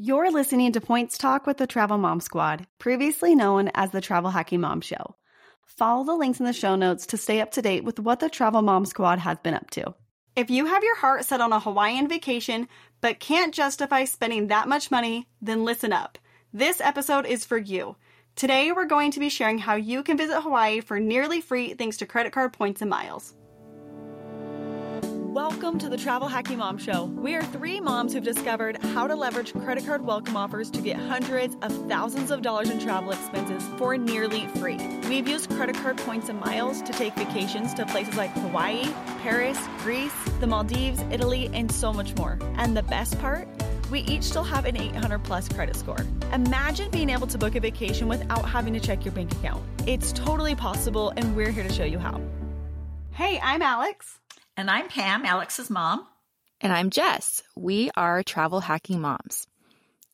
You're listening to Points Talk with the Travel Mom Squad, previously known as the Travel Hacking Mom Show. Follow the links in the show notes to stay up to date with what the Travel Mom Squad has been up to. If you have your heart set on a Hawaiian vacation but can't justify spending that much money, then listen up. This episode is for you. Today, we're going to be sharing how you can visit Hawaii for nearly free thanks to credit card points and miles. Welcome to the Travel Hacking Mom Show. We are three moms who've discovered how to leverage credit card welcome offers to get hundreds of thousands of dollars in travel expenses for nearly free. We've used credit card points and miles to take vacations to places like Hawaii, Paris, Greece, the Maldives, Italy, and so much more. And the best part? We each still have an 800 plus credit score. Imagine being able to book a vacation without having to check your bank account. It's totally possible, and we're here to show you how. Hey, I'm Alex. And I'm Pam, Alex's mom. And I'm Jess. We are travel hacking moms.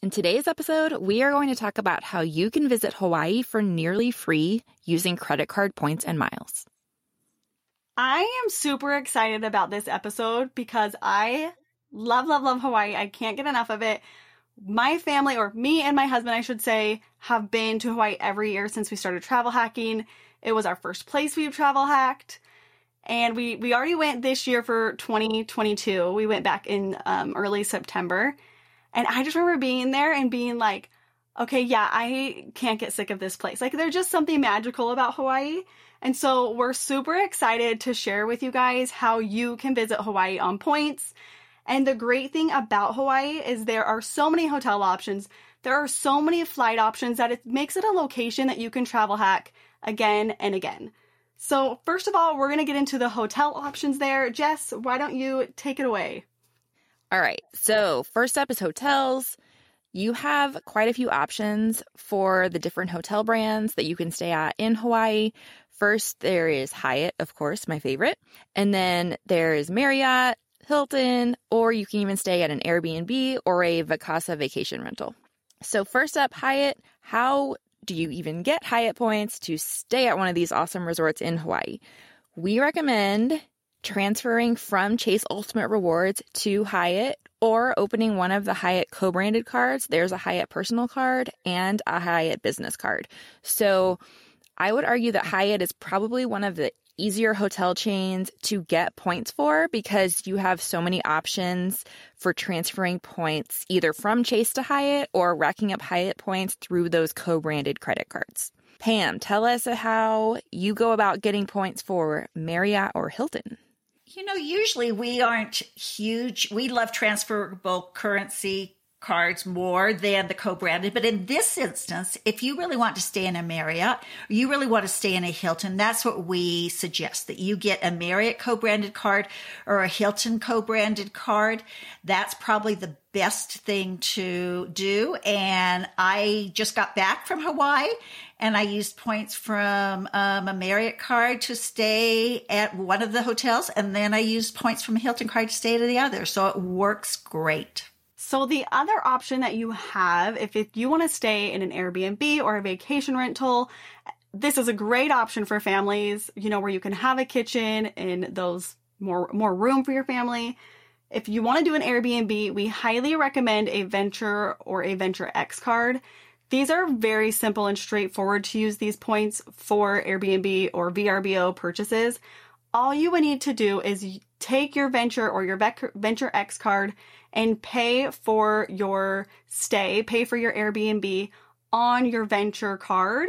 In today's episode, we are going to talk about how you can visit Hawaii for nearly free using credit card points and miles. I am super excited about this episode because I love, love, love Hawaii. I can't get enough of it. My family, or me and my husband, I should say, have been to Hawaii every year since we started travel hacking. It was our first place we've travel hacked and we we already went this year for 2022 we went back in um, early september. And i just remember being there and being like okay yeah i can't get sick of this place. Like there's just something magical about hawaii. And so we're super excited to share with you guys how you can visit hawaii on points. And the great thing about hawaii is there are so many hotel options. There are so many flight options that it makes it a location that you can travel hack again and again so, first of all, we're going to get into the hotel options there. Jess, why don't you take it away? All right. So, first up is hotels. You have quite a few options for the different hotel brands that you can stay at in Hawaii. First, there is Hyatt, of course, my favorite. And then there is Marriott, Hilton, or you can even stay at an Airbnb or a Vacasa vacation rental. So, first up, Hyatt. How do you even get Hyatt points to stay at one of these awesome resorts in Hawaii? We recommend transferring from Chase Ultimate Rewards to Hyatt or opening one of the Hyatt co branded cards. There's a Hyatt personal card and a Hyatt business card. So I would argue that Hyatt is probably one of the easier hotel chains to get points for because you have so many options for transferring points either from Chase to Hyatt or racking up Hyatt points through those co branded credit cards. Pam, tell us how you go about getting points for Marriott or Hilton. You know, usually we aren't huge. We love transferable currency cards more than the co-branded. But in this instance, if you really want to stay in a Marriott, you really want to stay in a Hilton, that's what we suggest that you get a Marriott co-branded card or a Hilton co-branded card. That's probably the best thing to do. And I just got back from Hawaii and I used points from um, a Marriott card to stay at one of the hotels. And then I used points from a Hilton card to stay at the other. So it works great. So the other option that you have, if, if you want to stay in an Airbnb or a vacation rental, this is a great option for families, you know, where you can have a kitchen and those more, more room for your family. If you want to do an Airbnb, we highly recommend a Venture or a Venture X card. These are very simple and straightforward to use these points for Airbnb or VRBO purchases. All you would need to do is take your Venture or your Venture X card and pay for your stay, pay for your Airbnb on your venture card.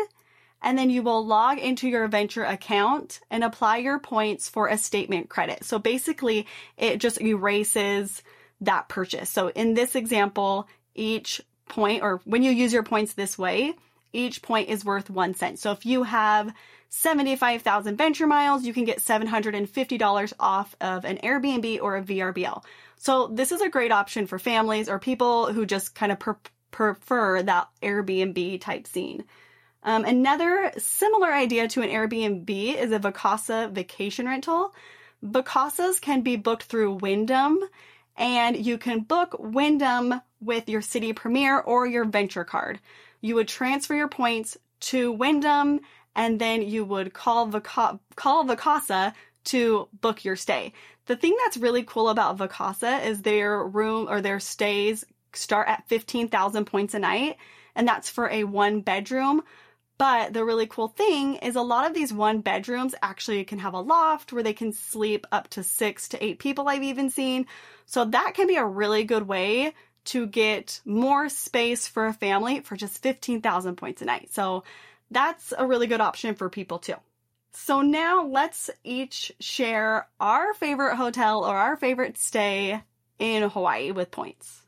And then you will log into your venture account and apply your points for a statement credit. So basically it just erases that purchase. So in this example, each point or when you use your points this way, each point is worth one cent. So if you have 75,000 venture miles, you can get $750 off of an Airbnb or a VRBO. So this is a great option for families or people who just kind of per- prefer that Airbnb type scene. Um, another similar idea to an Airbnb is a Vacasa vacation rental. Vacasas can be booked through Wyndham and you can book Wyndham with your Citi Premier or your Venture card. You would transfer your points to Wyndham and then you would call Vaca- call Vacasa to book your stay. The thing that's really cool about Vacasa is their room or their stays start at 15,000 points a night, and that's for a one bedroom. But the really cool thing is a lot of these one bedrooms actually can have a loft where they can sleep up to six to eight people, I've even seen. So that can be a really good way to get more space for a family for just 15,000 points a night. So that's a really good option for people too. So now let's each share our favorite hotel or our favorite stay in Hawaii with points.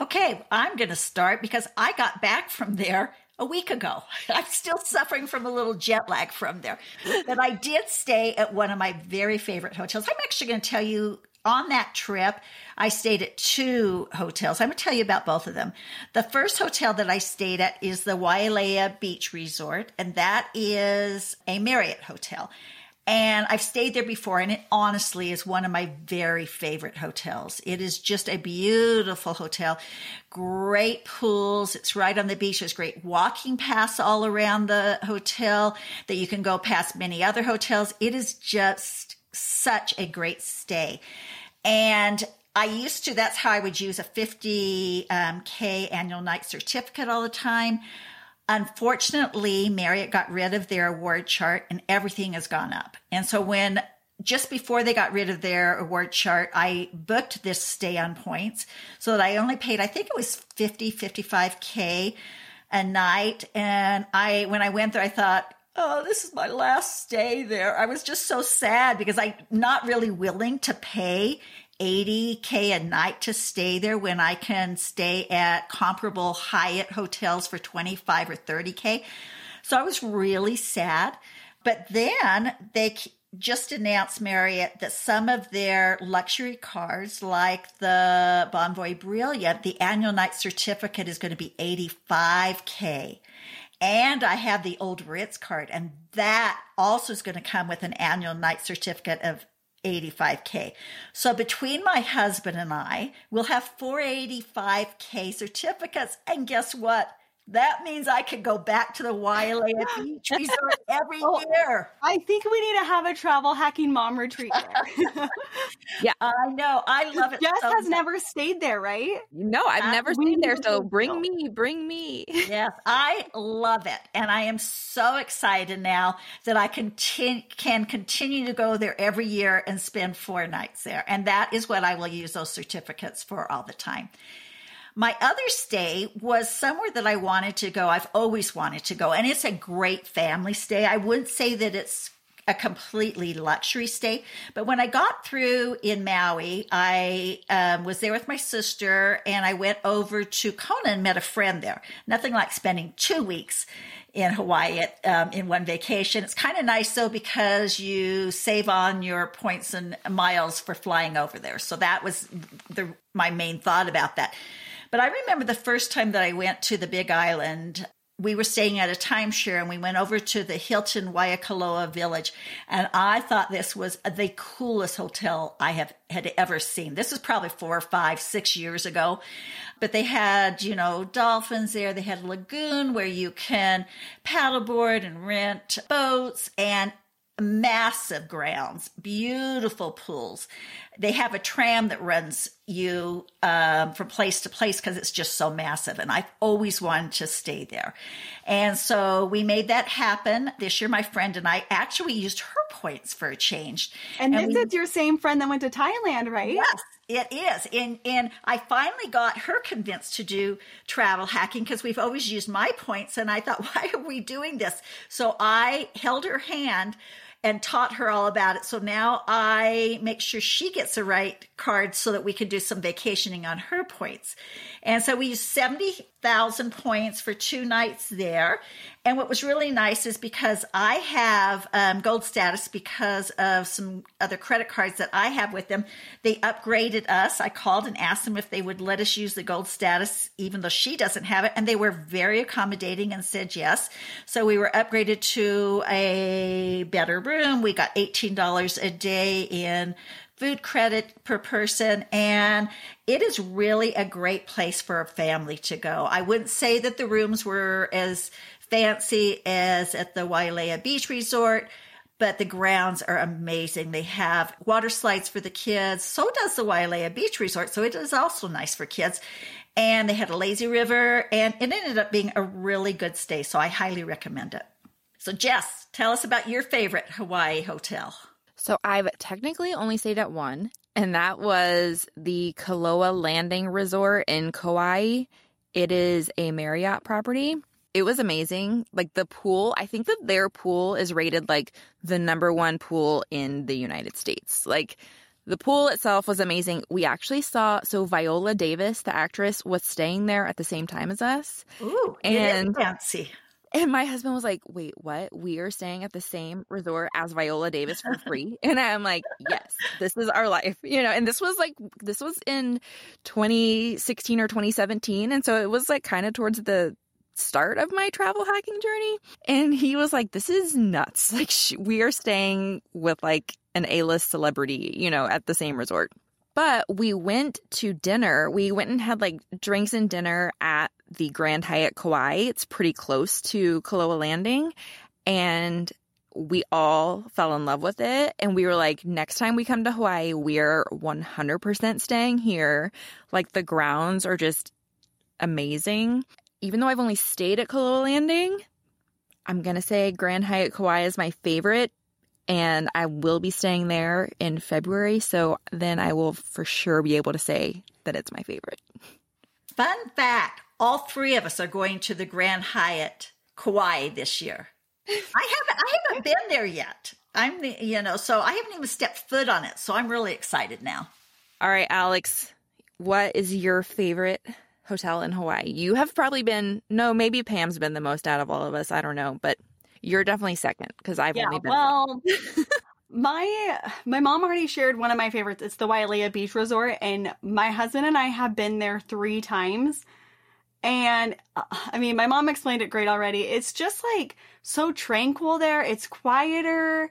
Okay, I'm going to start because I got back from there a week ago. I'm still suffering from a little jet lag from there. But I did stay at one of my very favorite hotels. I'm actually going to tell you on that trip, I stayed at two hotels. I'm going to tell you about both of them. The first hotel that I stayed at is the Wailea Beach Resort, and that is a Marriott hotel. And I've stayed there before, and it honestly is one of my very favorite hotels. It is just a beautiful hotel. Great pools. It's right on the beach. There's great walking paths all around the hotel that you can go past many other hotels. It is just such a great stay. And I used to, that's how I would use a 50K um, annual night certificate all the time. Unfortunately, Marriott got rid of their award chart and everything has gone up. And so when just before they got rid of their award chart, I booked this stay on points so that I only paid, I think it was 50, 55K a night. And I, when I went there, I thought, oh, this is my last stay there. I was just so sad because I'm not really willing to pay 80K a night to stay there when I can stay at comparable Hyatt hotels for 25 or 30K. So I was really sad. But then they just announced Marriott that some of their luxury cars, like the Bonvoy Brilliant, the annual night certificate is going to be 85K. And I have the old Ritz card, and that also is going to come with an annual night certificate of 85K. So between my husband and I, we'll have 485K certificates. And guess what? That means I could go back to the Wailea Beach Resort every oh, year. I think we need to have a travel hacking mom retreat there. yeah. I know. I love it. Jess so has much. never stayed there, right? No, I've never stayed there. So bring me, bring me. yes, I love it. And I am so excited now that I continue, can continue to go there every year and spend four nights there. And that is what I will use those certificates for all the time. My other stay was somewhere that I wanted to go. I've always wanted to go, and it's a great family stay. I wouldn't say that it's a completely luxury stay. But when I got through in Maui, I um, was there with my sister and I went over to Kona and met a friend there. Nothing like spending two weeks in Hawaii at, um, in one vacation. It's kind of nice though because you save on your points and miles for flying over there. So that was the, my main thought about that. But I remember the first time that I went to the Big Island, we were staying at a timeshare and we went over to the Hilton Waikoloa Village. And I thought this was the coolest hotel I have had ever seen. This was probably four, five, six years ago. But they had, you know, dolphins there. They had a lagoon where you can paddleboard and rent boats and massive grounds, beautiful pools. They have a tram that runs you um, from place to place because it's just so massive. And I've always wanted to stay there. And so we made that happen. This year, my friend and I actually used her points for a change. And, and this we, is your same friend that went to Thailand, right? Yes. It is. And and I finally got her convinced to do travel hacking because we've always used my points. And I thought, why are we doing this? So I held her hand and taught her all about it. So now I make sure she gets the right card so that we can do some vacationing on her points. And so we use 70 thousand points for two nights there. And what was really nice is because I have um, gold status because of some other credit cards that I have with them, they upgraded us. I called and asked them if they would let us use the gold status, even though she doesn't have it. And they were very accommodating and said yes. So we were upgraded to a better room. We got $18 a day in food credit per person. And it is really a great place for a family to go. I wouldn't say that the rooms were as fancy as at the Wailea Beach Resort, but the grounds are amazing. They have water slides for the kids. So does the Wailea Beach Resort. So it is also nice for kids. and they had a lazy river, and it ended up being a really good stay. So I highly recommend it. So, Jess, tell us about your favorite Hawaii hotel. So, I've technically only stayed at one, and that was the Koloa Landing Resort in Kauai. It is a Marriott property. It was amazing. Like the pool, I think that their pool is rated like the number one pool in the United States. Like the pool itself was amazing. We actually saw so Viola Davis, the actress, was staying there at the same time as us. Ooh, and fancy. And my husband was like, "Wait, what? We are staying at the same resort as Viola Davis for free?" and I'm like, "Yes, this is our life." You know, and this was like this was in 2016 or 2017, and so it was like kind of towards the start of my travel hacking journey. And he was like, "This is nuts. Like sh- we are staying with like an A-list celebrity, you know, at the same resort." But we went to dinner. We went and had like drinks and dinner at the Grand Hyatt Kauai. It's pretty close to Koloa Landing. And we all fell in love with it. And we were like, next time we come to Hawaii, we're 100% staying here. Like the grounds are just amazing. Even though I've only stayed at Koloa Landing, I'm going to say Grand Hyatt Kauai is my favorite and I will be staying there in February. So then I will for sure be able to say that it's my favorite. Fun fact all three of us are going to the Grand Hyatt Kauai this year. I haven't I haven't been there yet. I'm the you know, so I haven't even stepped foot on it. So I'm really excited now. All right, Alex, what is your favorite hotel in Hawaii? You have probably been no, maybe Pam's been the most out of all of us. I don't know, but you're definitely second because I've yeah, only been. Well, my my mom already shared one of my favorites. It's the Wailea Beach Resort, and my husband and I have been there three times. And uh, I mean, my mom explained it great already. It's just like so tranquil there. It's quieter.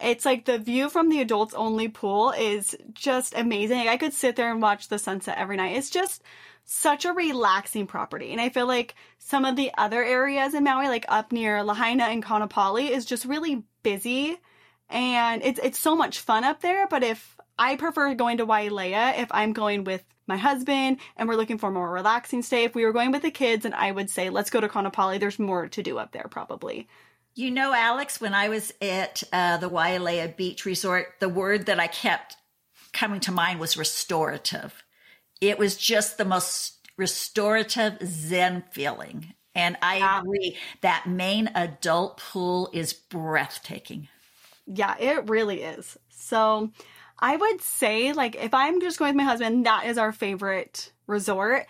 It's like the view from the adults only pool is just amazing. I could sit there and watch the sunset every night. It's just such a relaxing property. And I feel like some of the other areas in Maui, like up near Lahaina and Kaanapali, is just really busy. And it's it's so much fun up there. But if I prefer going to Wailea if I'm going with my husband and we're looking for a more relaxing stay. If we were going with the kids, and I would say let's go to Kaanapali. There's more to do up there probably. You know, Alex, when I was at uh, the Wailea Beach Resort, the word that I kept coming to mind was restorative. It was just the most restorative Zen feeling. And I agree that main adult pool is breathtaking. Yeah, it really is. So I would say, like, if I'm just going with my husband, that is our favorite resort.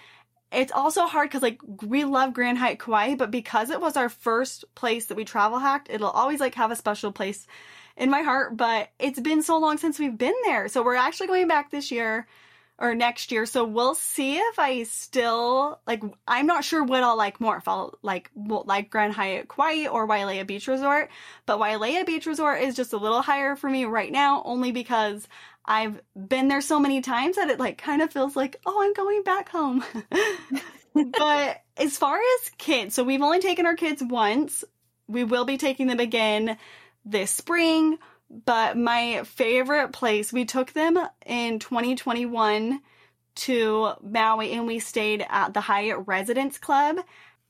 It's also hard because, like, we love Grand Hyatt Kauai, but because it was our first place that we travel hacked, it'll always, like, have a special place in my heart. But it's been so long since we've been there. So we're actually going back this year or next year. So we'll see if I still like. I'm not sure what I'll like more. If I'll like like Grand Hyatt Kauai or Wailea Beach Resort, but Wailea Beach Resort is just a little higher for me right now, only because I've been there so many times that it like kind of feels like oh I'm going back home. but as far as kids, so we've only taken our kids once. We will be taking them again this spring but my favorite place, we took them in 2021 to Maui and we stayed at the Hyatt Residence Club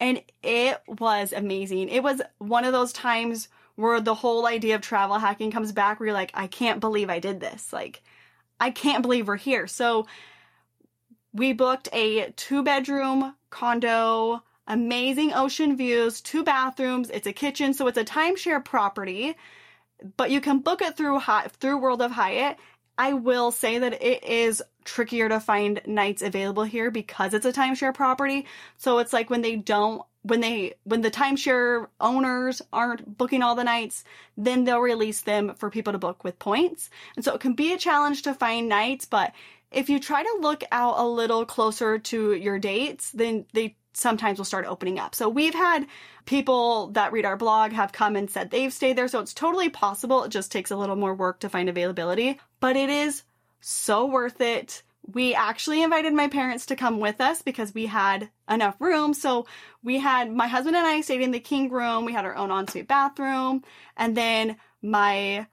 and it was amazing. It was one of those times where the whole idea of travel hacking comes back where you're like, I can't believe I did this. Like, I can't believe we're here. So we booked a two bedroom condo, amazing ocean views, two bathrooms, it's a kitchen, so it's a timeshare property but you can book it through through World of Hyatt. I will say that it is trickier to find nights available here because it's a timeshare property. So it's like when they don't when they when the timeshare owners aren't booking all the nights, then they'll release them for people to book with points. And so it can be a challenge to find nights, but if you try to look out a little closer to your dates, then they sometimes will start opening up. So we've had people that read our blog have come and said they've stayed there. So it's totally possible. It just takes a little more work to find availability, but it is so worth it. We actually invited my parents to come with us because we had enough room. So we had my husband and I stayed in the king room. We had our own ensuite bathroom. And then my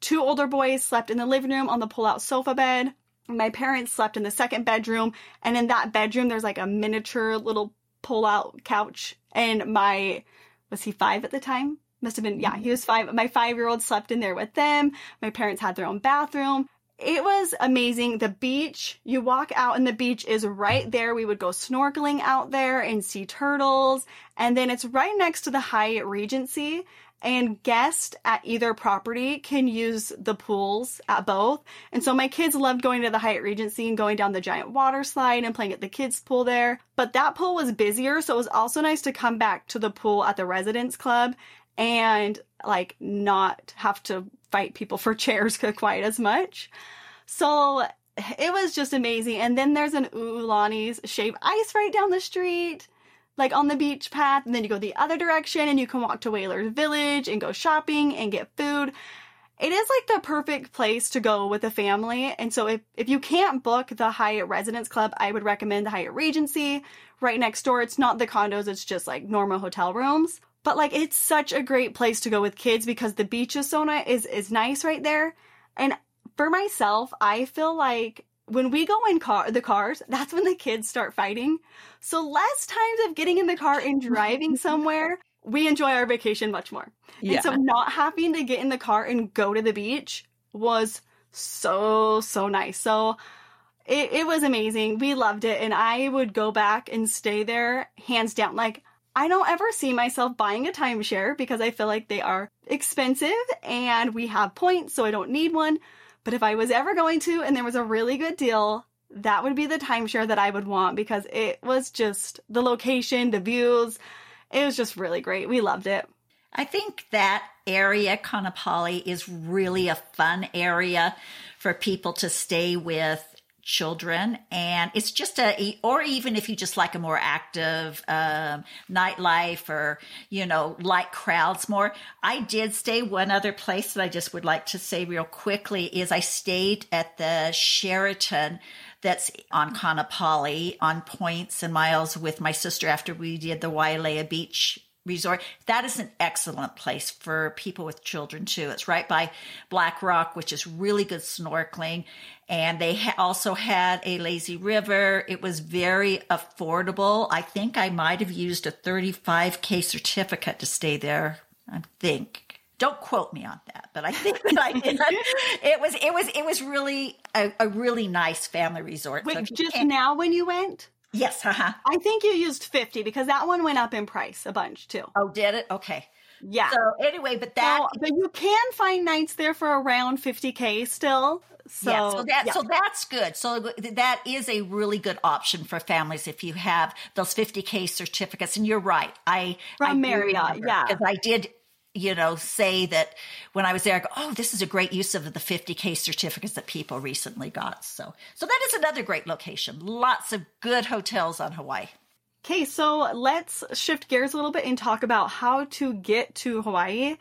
two older boys slept in the living room on the pull out sofa bed. My parents slept in the second bedroom, and in that bedroom, there's like a miniature little pull out couch. And my, was he five at the time? Must have been, yeah, he was five. My five year old slept in there with them. My parents had their own bathroom. It was amazing. The beach, you walk out and the beach is right there. We would go snorkeling out there and see turtles. And then it's right next to the Hyatt Regency and guests at either property can use the pools at both. And so my kids loved going to the Hyatt Regency and going down the giant water slide and playing at the kids pool there. But that pool was busier, so it was also nice to come back to the pool at the residence club and like not have to fight people for chairs quite as much. So it was just amazing. And then there's an Ulani's shave ice right down the street like on the beach path, and then you go the other direction and you can walk to Whalers Village and go shopping and get food. It is like the perfect place to go with a family. And so if, if you can't book the Hyatt Residence Club, I would recommend the Hyatt Regency right next door. It's not the condos, it's just like normal hotel rooms. But like it's such a great place to go with kids because the beach is so is, is nice right there. And for myself, I feel like when we go in car the cars, that's when the kids start fighting. So less times of getting in the car and driving somewhere, we enjoy our vacation much more. Yeah. And so not having to get in the car and go to the beach was so so nice. So it, it was amazing. We loved it and I would go back and stay there hands down. Like I don't ever see myself buying a timeshare because I feel like they are expensive and we have points, so I don't need one. But if I was ever going to and there was a really good deal, that would be the timeshare that I would want because it was just the location, the views. It was just really great. We loved it. I think that area, Kaanapali, is really a fun area for people to stay with children and it's just a or even if you just like a more active um, nightlife or you know like crowds more. I did stay one other place that i just would like to say real quickly is i stayed at the sheraton that's on Kaanapali on points and miles with my sister after we did the Wailea Beach resort. That is an excellent place for people with children too. It's right by Black Rock, which is really good snorkeling. And they ha- also had a lazy river. It was very affordable. I think I might have used a 35K certificate to stay there. I think. Don't quote me on that, but I think that I did. it was it was it was really a, a really nice family resort. Wait, so just now when you went? Yes, uh-huh. I think you used 50 because that one went up in price a bunch too. Oh, did it? Okay. Yeah. So anyway, but that so, but you can find nights there for around 50k still. So yeah, so that yeah. so that's good. So that is a really good option for families if you have those 50k certificates. And you're right. I from I Marriott, yeah, because I did you know, say that when I was there, I go, oh, this is a great use of the 50K certificates that people recently got. So, so that is another great location. Lots of good hotels on Hawaii. Okay, so let's shift gears a little bit and talk about how to get to Hawaii.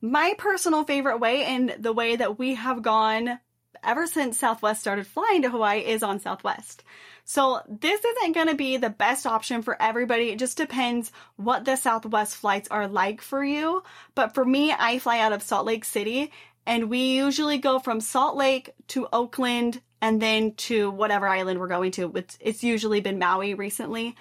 My personal favorite way and the way that we have gone ever since Southwest started flying to Hawaii is on Southwest. So this isn't going to be the best option for everybody. It just depends what the Southwest flights are like for you. But for me, I fly out of Salt Lake City and we usually go from Salt Lake to Oakland and then to whatever island we're going to. It's, it's usually been Maui recently.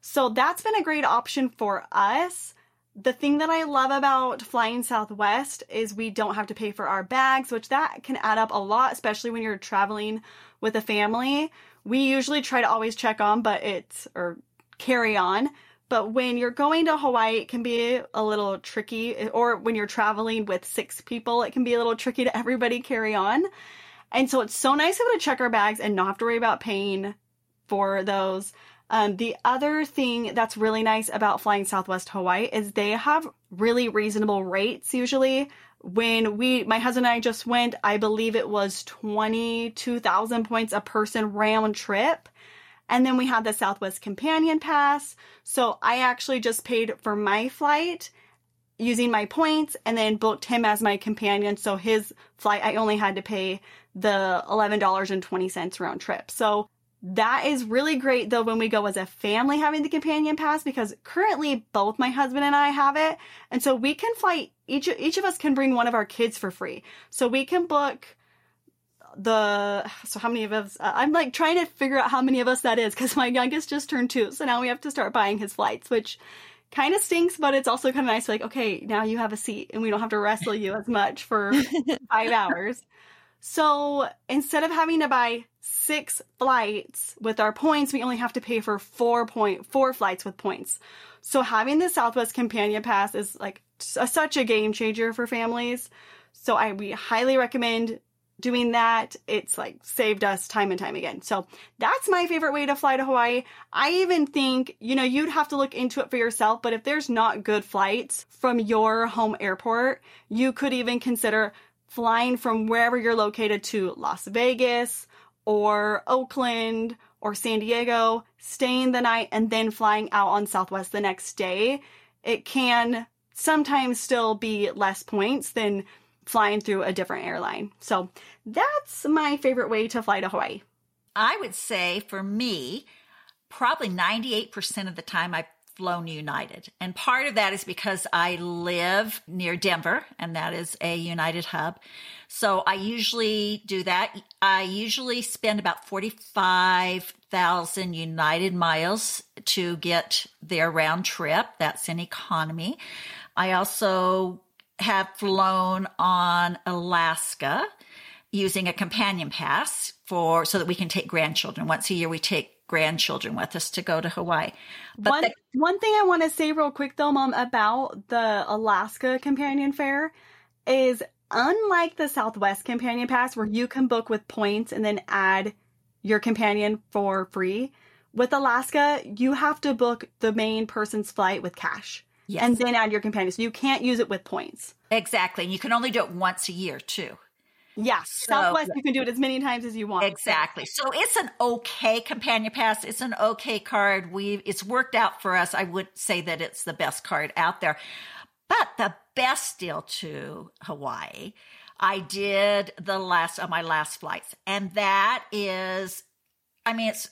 So that's been a great option for us. The thing that I love about flying Southwest is we don't have to pay for our bags, which that can add up a lot, especially when you're traveling with a family we usually try to always check on, but it's, or carry on. But when you're going to Hawaii, it can be a little tricky, or when you're traveling with six people, it can be a little tricky to everybody carry on. And so it's so nice to be able to check our bags and not have to worry about paying for those. Um, the other thing that's really nice about flying Southwest Hawaii is they have really reasonable rates usually when we my husband and I just went, I believe it was 22,000 points a person round trip. And then we had the Southwest Companion Pass. So I actually just paid for my flight using my points and then booked him as my companion. So his flight, I only had to pay the $11.20 round trip. So that is really great though when we go as a family having the companion pass because currently both my husband and I have it. And so we can fly each each of us can bring one of our kids for free. So we can book the so how many of us uh, i'm like trying to figure out how many of us that is because my youngest just turned two so now we have to start buying his flights which kind of stinks but it's also kind of nice like okay now you have a seat and we don't have to wrestle you as much for five hours so instead of having to buy six flights with our points we only have to pay for four point four flights with points so having the southwest companion pass is like a, such a game changer for families so i we highly recommend doing that, it's like saved us time and time again. So that's my favorite way to fly to Hawaii. I even think, you know, you'd have to look into it for yourself, but if there's not good flights from your home airport, you could even consider flying from wherever you're located to Las Vegas or Oakland or San Diego, staying the night and then flying out on Southwest the next day. It can sometimes still be less points than flying through a different airline. So that's my favorite way to fly to Hawaii. I would say for me, probably 98% of the time I've flown United. And part of that is because I live near Denver and that is a United hub. So I usually do that. I usually spend about 45,000 United miles to get their round trip. That's in economy. I also have flown on Alaska using a companion pass for so that we can take grandchildren. Once a year we take grandchildren with us to go to Hawaii. But one, the- one thing I want to say real quick though, mom, about the Alaska companion fare is unlike the Southwest companion pass where you can book with points and then add your companion for free. With Alaska, you have to book the main person's flight with cash. Yes. And then add your companion. So you can't use it with points. Exactly. And you can only do it once a year too. Yes. So, Southwest, you can do it as many times as you want. Exactly. So it's an okay companion pass. It's an okay card. We it's worked out for us. I would say that it's the best card out there. But the best deal to Hawaii, I did the last of my last flights. And that is I mean, it's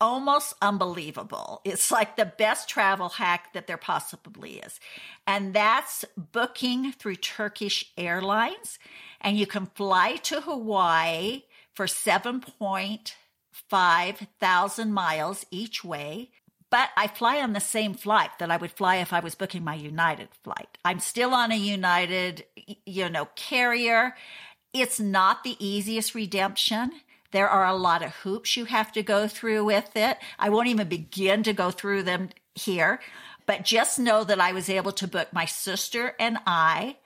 almost unbelievable. It's like the best travel hack that there possibly is. And that's booking through Turkish Airlines. And you can fly to Hawaii for 7.5 thousand miles each way. But I fly on the same flight that I would fly if I was booking my United flight. I'm still on a United, you know, carrier. It's not the easiest redemption. There are a lot of hoops you have to go through with it. I won't even begin to go through them here, but just know that I was able to book my sister and I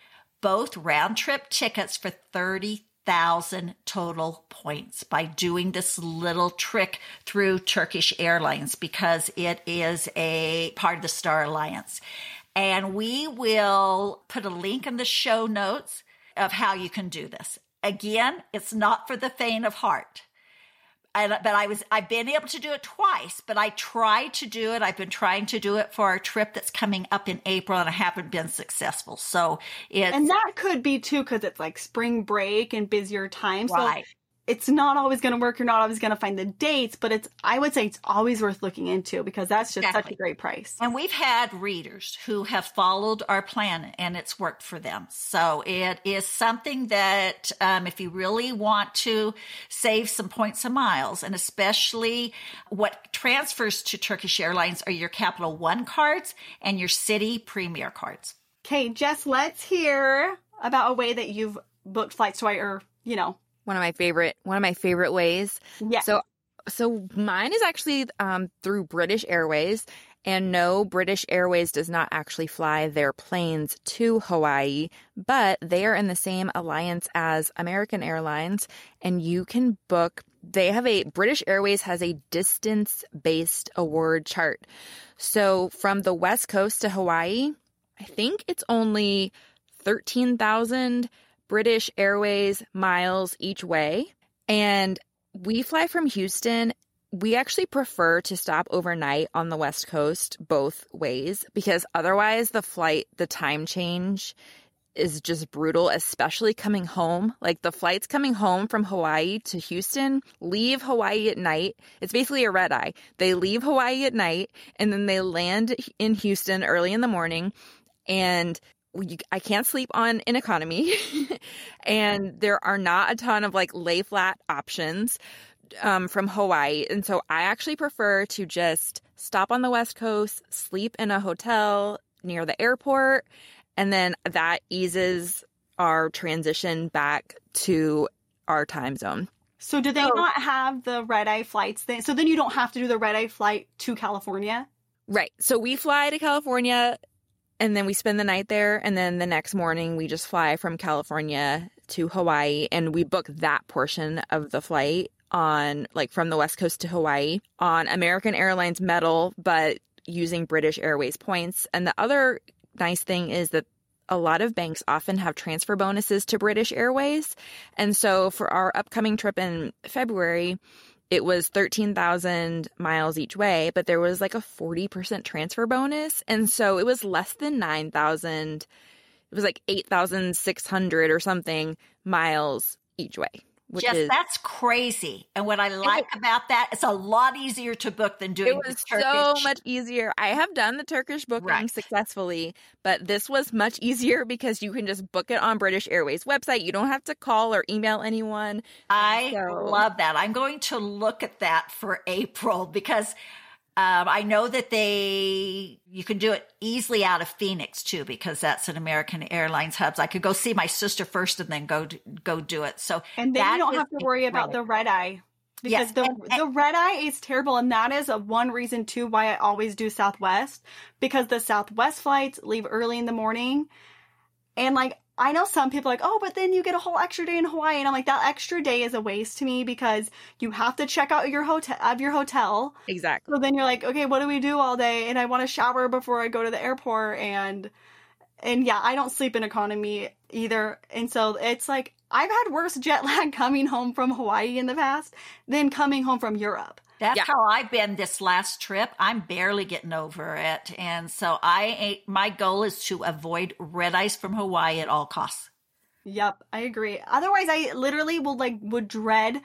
both round trip tickets for 30,000 total points by doing this little trick through Turkish Airlines because it is a part of the Star Alliance. And we will put a link in the show notes of how you can do this. Again, it's not for the faint of heart. And, but I was, I've been able to do it twice, but I tried to do it. I've been trying to do it for our trip that's coming up in April and I haven't been successful. So it's. And that could be too, cause it's like spring break and busier time. Right. So it's not always going to work. You're not always going to find the dates, but it's, I would say it's always worth looking into because that's just exactly. such a great price. And we've had readers who have followed our plan and it's worked for them. So it is something that, um, if you really want to save some points and miles, and especially what transfers to Turkish Airlines are your Capital One cards and your Citi Premier cards. Okay, Jess, let's hear about a way that you've booked flights to or, you know, one of my favorite one of my favorite ways. Yeah. So so mine is actually um, through British Airways. And no, British Airways does not actually fly their planes to Hawaii, but they are in the same alliance as American Airlines. And you can book, they have a, British Airways has a distance based award chart. So from the West Coast to Hawaii, I think it's only 13,000 British Airways miles each way. And we fly from Houston. We actually prefer to stop overnight on the West Coast both ways because otherwise the flight, the time change is just brutal, especially coming home. Like the flights coming home from Hawaii to Houston leave Hawaii at night. It's basically a red eye. They leave Hawaii at night and then they land in Houston early in the morning. And I can't sleep on an economy, and there are not a ton of like lay flat options um, from Hawaii. And so I actually prefer to just stop on the West Coast, sleep in a hotel near the airport, and then that eases our transition back to our time zone. So do they So- not have the red eye flights then? So then you don't have to do the red eye flight to California? Right. So we fly to California and then we spend the night there. And then the next morning, we just fly from California to Hawaii and we book that portion of the flight on like from the West Coast to Hawaii on American Airlines metal, but using British Airways points. And the other nice thing is that a lot of banks often have transfer bonuses to British Airways. And so for our upcoming trip in February, it was 13,000 miles each way, but there was like a 40% transfer bonus. And so it was less than 9,000. It was like 8,600 or something miles each way, Jess, is that's crazy. And what I like about that, it's a lot easier to book than doing it the was Turkish. so much easier. I have done the Turkish booking Right. successfully, but this was much easier because you can just book it on British Airways website. You don't have to call or email anyone. I So- love that. I'm going to look at that for April because um, I know that they you can do it easily out of Phoenix too because that's an American Airlines hub. I could go see my sister first and then go go do it. So And then you don't have to worry about the red eye. Because Yes, the and- and- the red eye is terrible, and that is a one reason too why I always do Southwest because the Southwest flights leave early in the morning, and like I know some people are like, oh, but then you get a whole extra day in Hawaii, and I'm like, that extra day is a waste to me because you have to check out your hotel of your hotel, Exactly. so then you're like, okay, what do we do all day? And I want to shower before I go to the airport and and yeah, I don't sleep in economy either. And so it's like I've had worse jet lag coming home from Hawaii in the past than coming home from Europe. That's Yeah. how I've been this last trip. I'm barely getting over it. And so I my goal is to avoid red eyes from Hawaii at all costs. Yep, I agree. Otherwise, I literally will like would dread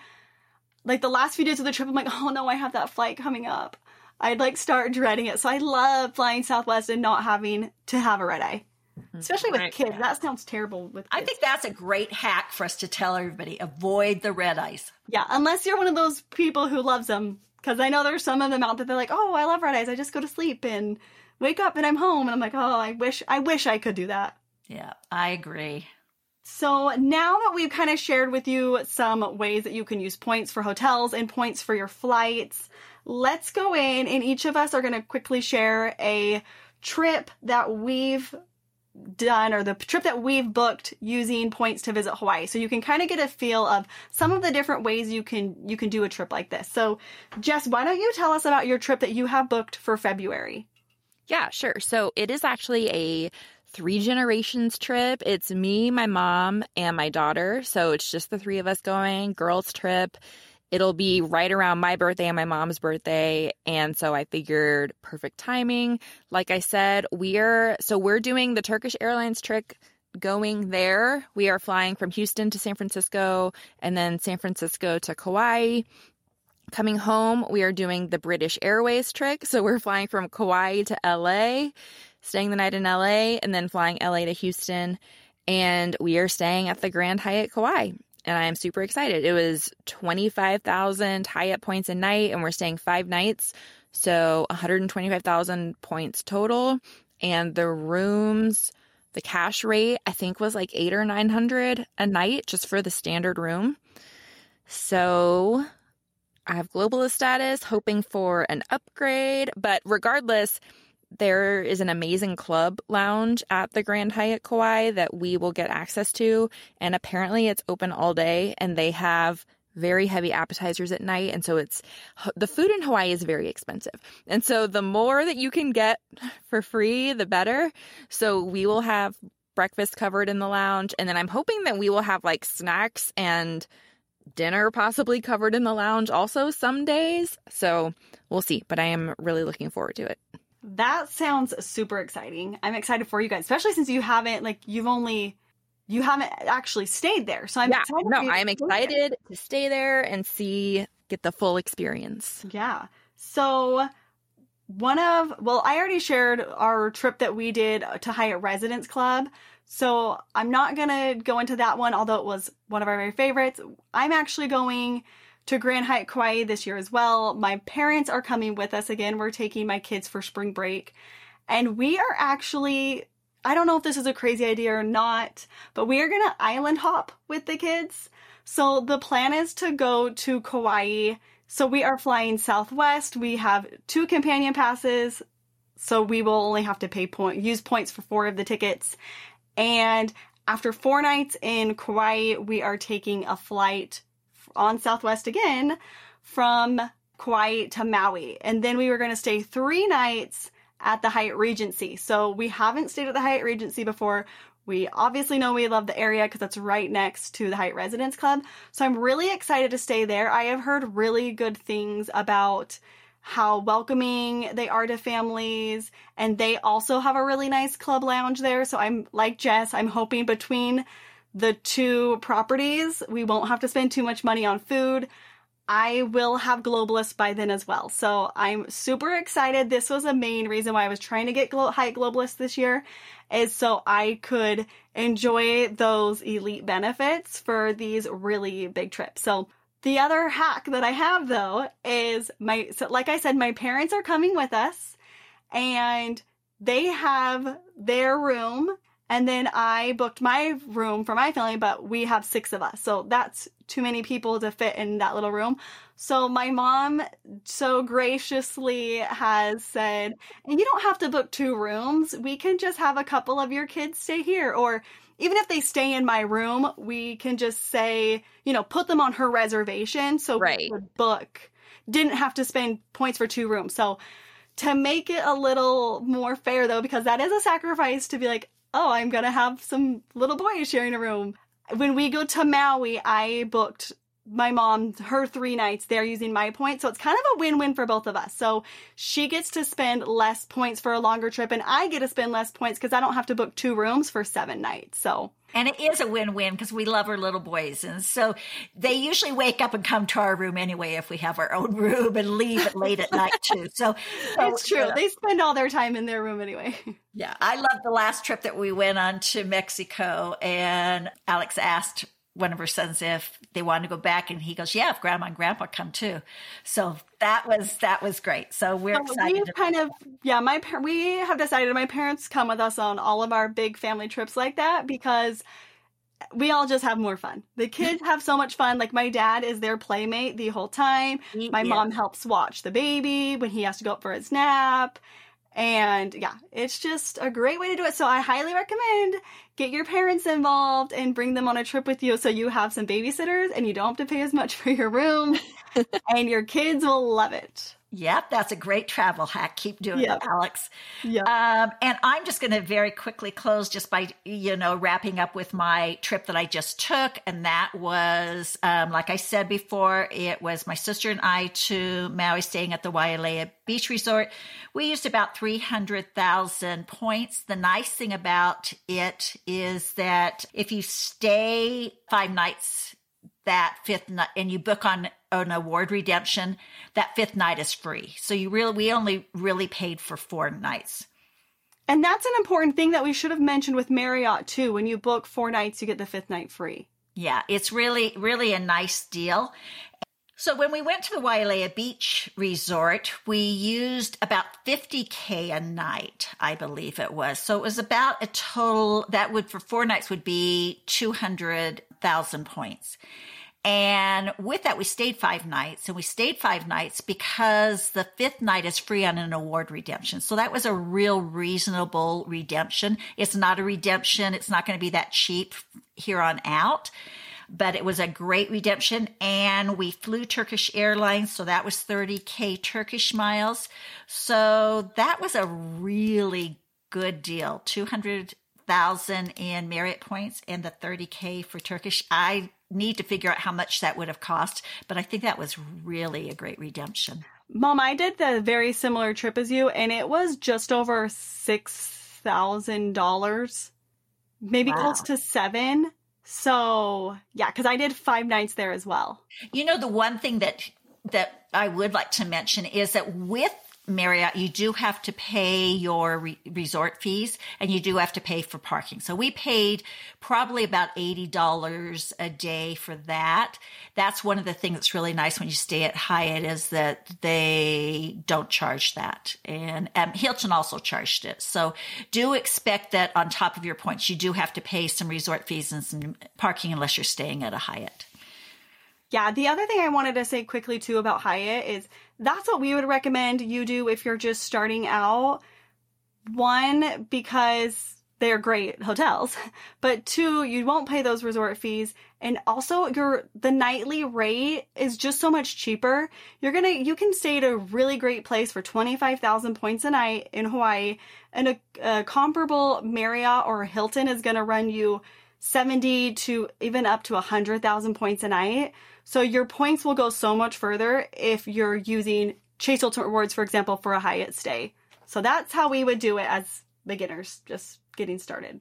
like the last few days of the trip. I'm like, oh no, I have that flight coming up. I'd like start dreading it. So I love flying Southwest and not having to have a red eye, mm-hmm. especially with Right. kids. That sounds terrible with. Kids. I think that's a great hack for us to tell everybody avoid the red eyes. Yeah, unless you're one of those people who loves them. Because I know there's some of them out there. They're like, oh, I love red eyes. I just go to sleep and wake up and I'm home. And I'm like, oh, I wish, I wish I could do that. Yeah, I agree. So now that we've kind of shared with you some ways that you can use points for hotels and points for your flights, let's go in and each of us are going to quickly share a trip that we've done or the trip that we've booked using points to visit Hawaii. So you can kind of get a feel of some of the different ways you can you can do a trip like this. So Jess, why don't you tell us about your trip that you have booked for February? Yeah, sure. So it is actually a three generations trip. It's me, my mom, and my daughter. So it's just the three of us going, girls' trip. It'll be right around my birthday and my mom's birthday. And so I figured perfect timing. Like I said, we're so we're doing the Turkish Airlines trick going there. We are flying from Houston to San Francisco and then San Francisco to Kauai. Coming home, we are doing the British Airways trick. So we're flying from Kauai to LA, staying the night in LA, and then flying LA to Houston. And we are staying at the Grand Hyatt Kauai. And I am super excited. It was 25,000 Hyatt points a night, and we're staying five nights. So 125,000 points total. And the rooms, the cash rate, I think was like eight or 900 a night just for the standard room. So I have globalist status, hoping for an upgrade. But regardless, there is an amazing club lounge at the Grand Hyatt Kauai that we will get access to. And apparently it's open all day and they have very heavy appetizers at night. And so it's the food in Hawaii is very expensive. And so the more that you can get for free, the better. So we will have breakfast covered in the lounge. And then I'm hoping that we will have like snacks and dinner possibly covered in the lounge also some days. So we'll see, but I am really looking forward to it. That sounds super exciting. I'm excited for you guys, especially since you haven't like you've only you haven't actually stayed there. So I'm yeah, excited. no, for you to I am stay there. excited to stay there and see get the full experience. Yeah. So one of, well, I already shared our trip that we did to Hyatt Residence Club. So I'm not going to go into that one, although it was one of our very favorites. I'm actually going to Grand Hyatt Kauai this year as well. My parents are coming with us again. We're taking my kids for spring break. And we are actually, I don't know if this is a crazy idea or not, but we are going to island hop with the kids. So the plan is to go to Kauai. So we are flying Southwest. We have two companion passes. So we will only have to pay point, use points for four of the tickets. And after four nights in Kauai, we are taking a flight on Southwest again from Kauai to Maui. And then we were going to stay three nights at the Hyatt Regency. So we haven't stayed at the Hyatt Regency before. We obviously know we love the area because it's right next to the Hyatt Residence Club. So I'm really excited to stay there. I have heard really good things about how welcoming they are to families and they also have a really nice club lounge there. So I'm like Jess, I'm hoping between the two properties, we won't have to spend too much money on food. I will have Globalist by then as well. So I'm super excited. This was a main reason why I was trying to get Glo- Hyatt Globalist this year is so I could enjoy those elite benefits for these really big trips. So the other hack that I have though is my, so like I said, my parents are coming with us and they have their room and then I booked my room for my family, but we have six of us. So that's too many people to fit in that little room. So my mom so graciously has said, and you don't have to book two rooms. We can just have a couple of your kids stay here. Or even if they stay in my room, we can just say, you know, put them on her reservation. So Right. book, didn't have to spend points for two rooms. So to make it a little more fair though, because that is a sacrifice to be like, oh, I'm gonna have some little boys sharing a room. When we go to Maui, I booked my mom her three nights they're using my points. So it's kind of a win-win for both of us. So she gets to spend less points for a longer trip and I get to spend less points because I don't have to book two rooms for seven nights. So And it is a win win because we love our little boys. And so they usually wake up and come to our room anyway if we have our own room and leave it late at night too. So, so, it's true. yeah. They spend all their time in their room anyway. Yeah, I love the last trip that we went on to Mexico, and Alex asked one of her sons if they wanted to go back, and he goes, "Yeah, if Grandma and Grandpa come too." So that was that was great. So we're So excited. We've kind of, yeah, my par- we have decided my parents come with us on all of our big family trips like that because we all just have more fun. The kids have so much fun. Like my dad is their playmate the whole time. My Yeah. mom helps watch the baby when he has to go up for his nap. And yeah, it's just a great way to do it. So I highly recommend get your parents involved and bring them on a trip with you so you have some babysitters and you don't have to pay as much for your room and your kids will love it. Yep, that's a great travel hack. Keep doing Yep. it, Alex. Yeah. Um, and I'm just going to very quickly close just by, you know, wrapping up with my trip that I just took. And that was, um, like I said before, it was my sister and I to Maui staying at the Wailea Beach Resort. We used about 300,000 points. The nice thing about it is that if you stay five nights that fifth night and you book on an award redemption, that fifth night is free. So you really, we only really paid for four nights. And that's an important thing that we should have mentioned with Marriott too. When you book four nights, you get the fifth night free. Yeah, it's really, really a nice deal. So when we went to the Wailea Beach Resort, we used about 50K a night, I believe it was. So it was about a total that would, for four nights, would be 200,000 points. And with that, we stayed five nights and we stayed five nights because the fifth night is free on an award redemption. So that was a real reasonable redemption. It's not a redemption. It's not going to be that cheap here on out, but it was a great redemption. And we flew Turkish Airlines. So that was 30K Turkish miles. So that was a really good deal. 200,000 in Marriott points and the 30K for Turkish. I need to figure out how much that would have cost, but I think that was really a great redemption. Mom, I did the very similar trip as you, and it was just over six thousand dollars, maybe Wow. close to seven. So yeah, because I did five nights there as well. You know, the one thing that that I would like to mention is that with Marriott, you do have to pay your re- resort fees and you do have to pay for parking. So we paid probably about $80 a day for that. That's one of the things that's really nice when you stay at Hyatt is that they don't charge that. And um, Hilton also charged it. So do expect that on top of your points, you do have to pay some resort fees and some parking unless you're staying at a Hyatt. Yeah, the other thing I wanted to say quickly too about Hyatt is that's what we would recommend you do if you're just starting out. One, because they're great hotels, but two, you won't pay those resort fees. And also your, the nightly rate is just so much cheaper. You're gonna, you can stay at a really great place for 25,000 points a night in Hawaii and a, a comparable Marriott or Hilton is gonna run you 70 to even up to 100,000 points a night. So your points will go so much further if you're using Chase Ultimate Rewards, for example, for a Hyatt stay. So that's how we would do it as beginners, just getting started.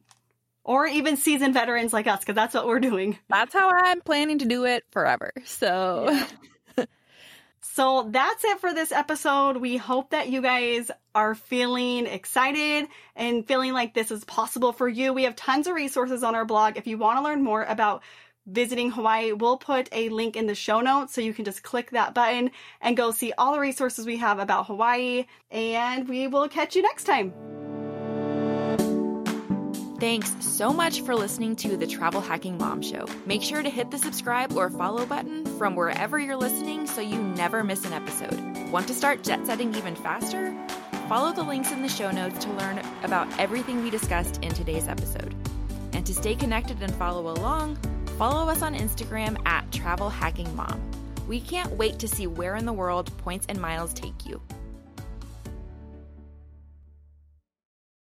Or even seasoned veterans like us, because that's what we're doing. That's how I'm planning to do it forever. So. Yeah. So that's it for this episode. We hope that you guys are feeling excited and feeling like this is possible for you. We have tons of resources on our blog. If you want to learn more about visiting Hawaii, we'll put a link in the show notes so you can just click that button and go see all the resources we have about Hawaii. And we will catch you next time. Thanks so much for listening to the Travel Hacking Mom Show. Make sure to hit the subscribe or follow button from wherever you're listening so you never miss an episode. Want to start jet setting even faster? Follow the links in the show notes to learn about everything we discussed in today's episode. And to stay connected and follow along, follow us on Instagram at Travel Hacking Mom. We can't wait to see where in the world points and miles take you.